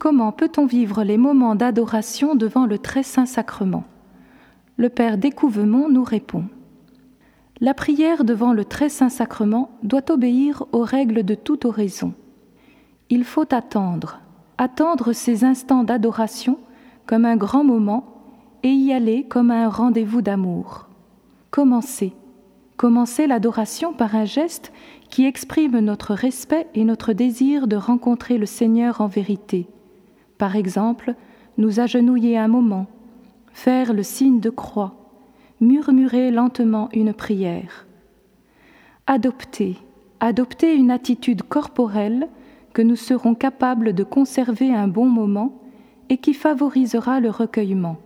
Comment peut-on vivre les moments d'adoration devant le très saint sacrement? Le Père Découvement nous répond. La prière devant le très saint sacrement doit obéir aux règles de toute oraison. Il faut attendre, attendre ces instants d'adoration comme un grand moment et y aller comme un rendez-vous d'amour. Commencer, commencer l'adoration par un geste qui exprime notre respect et notre désir de rencontrer le Seigneur en vérité par exemple, nous agenouiller un moment, faire le signe de croix, murmurer lentement une prière. Adopter, adopter une attitude corporelle que nous serons capables de conserver un bon moment et qui favorisera le recueillement.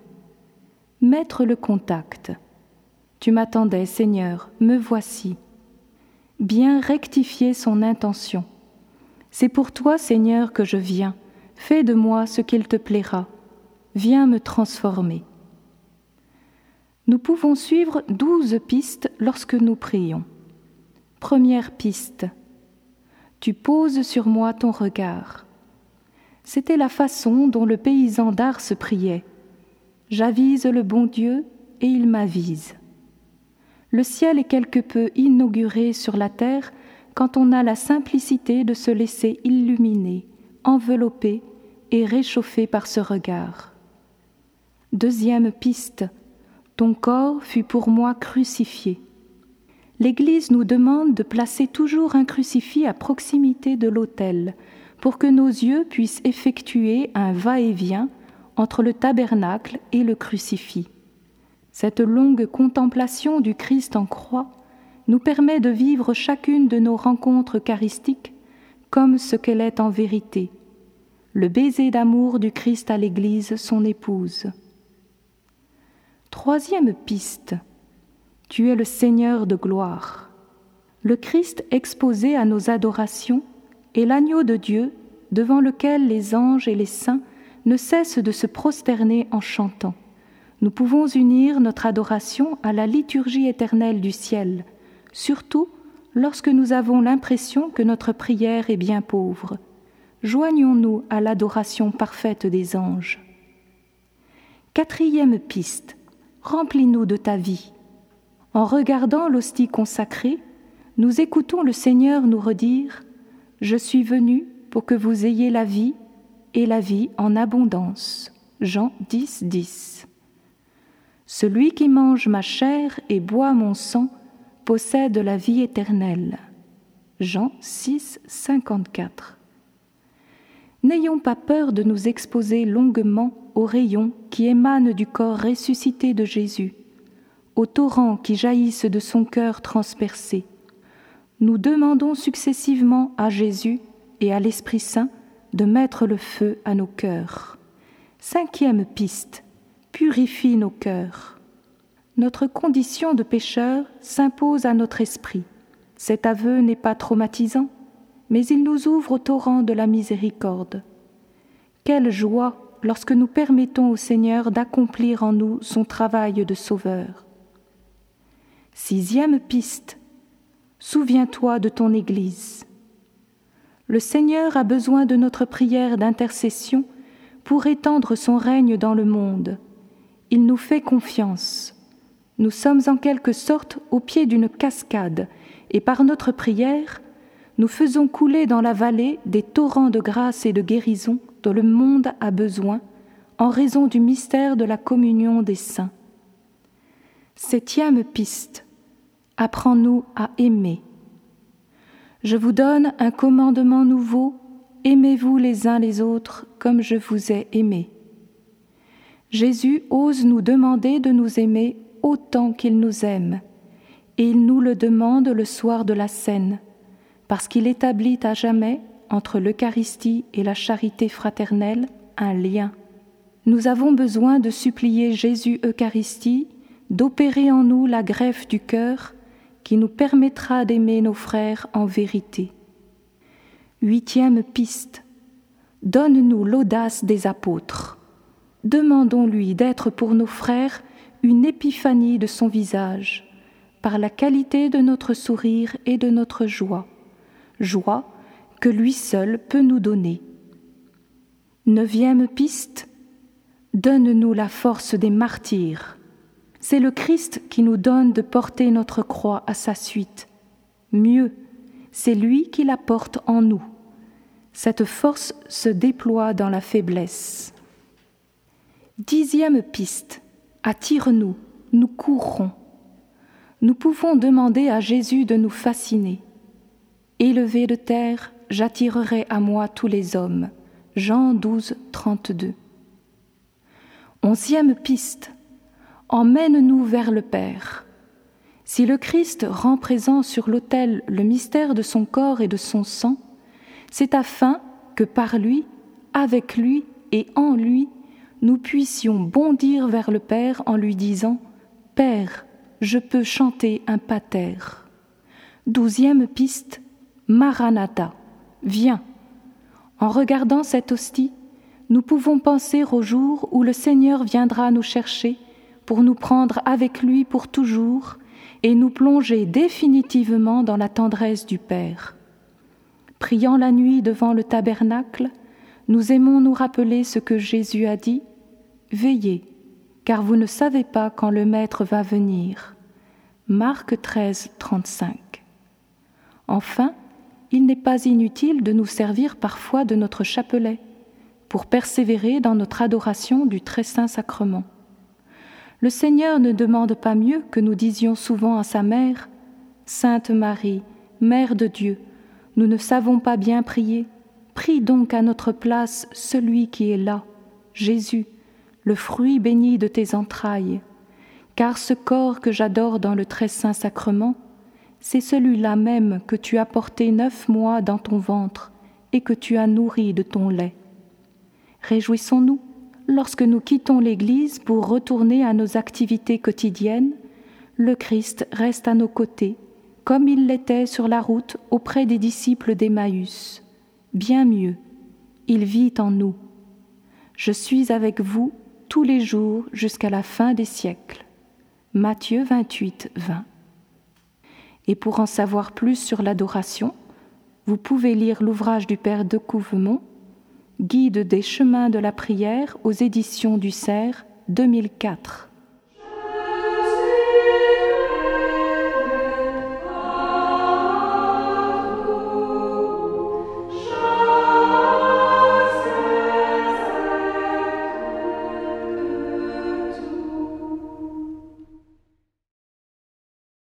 Mettre le contact. Tu m'attendais, Seigneur, me voici. Bien rectifier son intention. C'est pour toi, Seigneur, que je viens Fais de moi ce qu'il te plaira. Viens me transformer. Nous pouvons suivre douze pistes lorsque nous prions. Première piste. Tu poses sur moi ton regard. C'était la façon dont le paysan d'Ars priait. J'avise le bon Dieu et il m'avise. Le ciel est quelque peu inauguré sur la terre quand on a la simplicité de se laisser illuminer enveloppé et réchauffé par ce regard. Deuxième piste, ton corps fut pour moi crucifié. L'Église nous demande de placer toujours un crucifix à proximité de l'autel pour que nos yeux puissent effectuer un va-et-vient entre le tabernacle et le crucifix. Cette longue contemplation du Christ en croix nous permet de vivre chacune de nos rencontres eucharistiques comme ce qu'elle est en vérité, le baiser d'amour du Christ à l'Église, son épouse. Troisième piste, tu es le Seigneur de gloire. Le Christ exposé à nos adorations est l'agneau de Dieu devant lequel les anges et les saints ne cessent de se prosterner en chantant. Nous pouvons unir notre adoration à la liturgie éternelle du ciel, surtout lorsque nous avons l'impression que notre prière est bien pauvre. Joignons-nous à l'adoration parfaite des anges. Quatrième piste, remplis-nous de ta vie. En regardant l'hostie consacrée, nous écoutons le Seigneur nous redire Je suis venu pour que vous ayez la vie et la vie en abondance. Jean 10, 10. Celui qui mange ma chair et boit mon sang possède la vie éternelle. Jean 6, 54. N'ayons pas peur de nous exposer longuement aux rayons qui émanent du corps ressuscité de Jésus, aux torrents qui jaillissent de son cœur transpercé. Nous demandons successivement à Jésus et à l'Esprit Saint de mettre le feu à nos cœurs. Cinquième piste, purifie nos cœurs. Notre condition de pécheur s'impose à notre esprit. Cet aveu n'est pas traumatisant, mais il nous ouvre au torrent de la miséricorde. Quelle joie lorsque nous permettons au Seigneur d'accomplir en nous son travail de sauveur. Sixième piste. Souviens-toi de ton Église. Le Seigneur a besoin de notre prière d'intercession pour étendre son règne dans le monde. Il nous fait confiance. Nous sommes en quelque sorte au pied d'une cascade, et par notre prière, nous faisons couler dans la vallée des torrents de grâce et de guérison dont le monde a besoin en raison du mystère de la communion des saints. Septième piste. Apprends-nous à aimer. Je vous donne un commandement nouveau, aimez-vous les uns les autres comme je vous ai aimé. Jésus ose nous demander de nous aimer autant qu'il nous aime, et il nous le demande le soir de la scène, parce qu'il établit à jamais entre l'Eucharistie et la charité fraternelle un lien. Nous avons besoin de supplier Jésus Eucharistie d'opérer en nous la greffe du cœur qui nous permettra d'aimer nos frères en vérité. Huitième piste. Donne-nous l'audace des apôtres. Demandons-lui d'être pour nos frères une épiphanie de son visage, par la qualité de notre sourire et de notre joie, joie que lui seul peut nous donner. Neuvième piste, donne-nous la force des martyrs. C'est le Christ qui nous donne de porter notre croix à sa suite. Mieux, c'est lui qui la porte en nous. Cette force se déploie dans la faiblesse. Dixième piste. Attire-nous, nous courrons. Nous pouvons demander à Jésus de nous fasciner. Élevé de terre, j'attirerai à moi tous les hommes. Jean 12, 32. Onzième piste. Emmène-nous vers le Père. Si le Christ rend présent sur l'autel le mystère de son corps et de son sang, c'est afin que par lui, avec lui et en lui, nous puissions bondir vers le Père en lui disant Père, je peux chanter un pater. Douzième piste Maranatha, viens. En regardant cette hostie, nous pouvons penser au jour où le Seigneur viendra nous chercher pour nous prendre avec lui pour toujours et nous plonger définitivement dans la tendresse du Père. Priant la nuit devant le tabernacle, nous aimons nous rappeler ce que Jésus a dit Veillez, car vous ne savez pas quand le Maître va venir. Marc 13, 35. Enfin, il n'est pas inutile de nous servir parfois de notre chapelet pour persévérer dans notre adoration du très saint sacrement. Le Seigneur ne demande pas mieux que nous disions souvent à sa mère Sainte Marie, Mère de Dieu, nous ne savons pas bien prier, prie donc à notre place celui qui est là, Jésus, le fruit béni de tes entrailles, car ce corps que j'adore dans le très saint sacrement, c'est celui-là même que tu as porté neuf mois dans ton ventre et que tu as nourri de ton lait. Réjouissons-nous lorsque nous quittons l'Église pour retourner à nos activités quotidiennes, le Christ reste à nos côtés, comme il l'était sur la route auprès des disciples d'Emmaüs. Bien mieux, il vit en nous. Je suis avec vous tous les jours jusqu'à la fin des siècles. Matthieu 28, 20. Et pour en savoir plus sur l'adoration, vous pouvez lire l'ouvrage du Père de Couvemont, Guide des chemins de la prière aux éditions du Cerf 2004.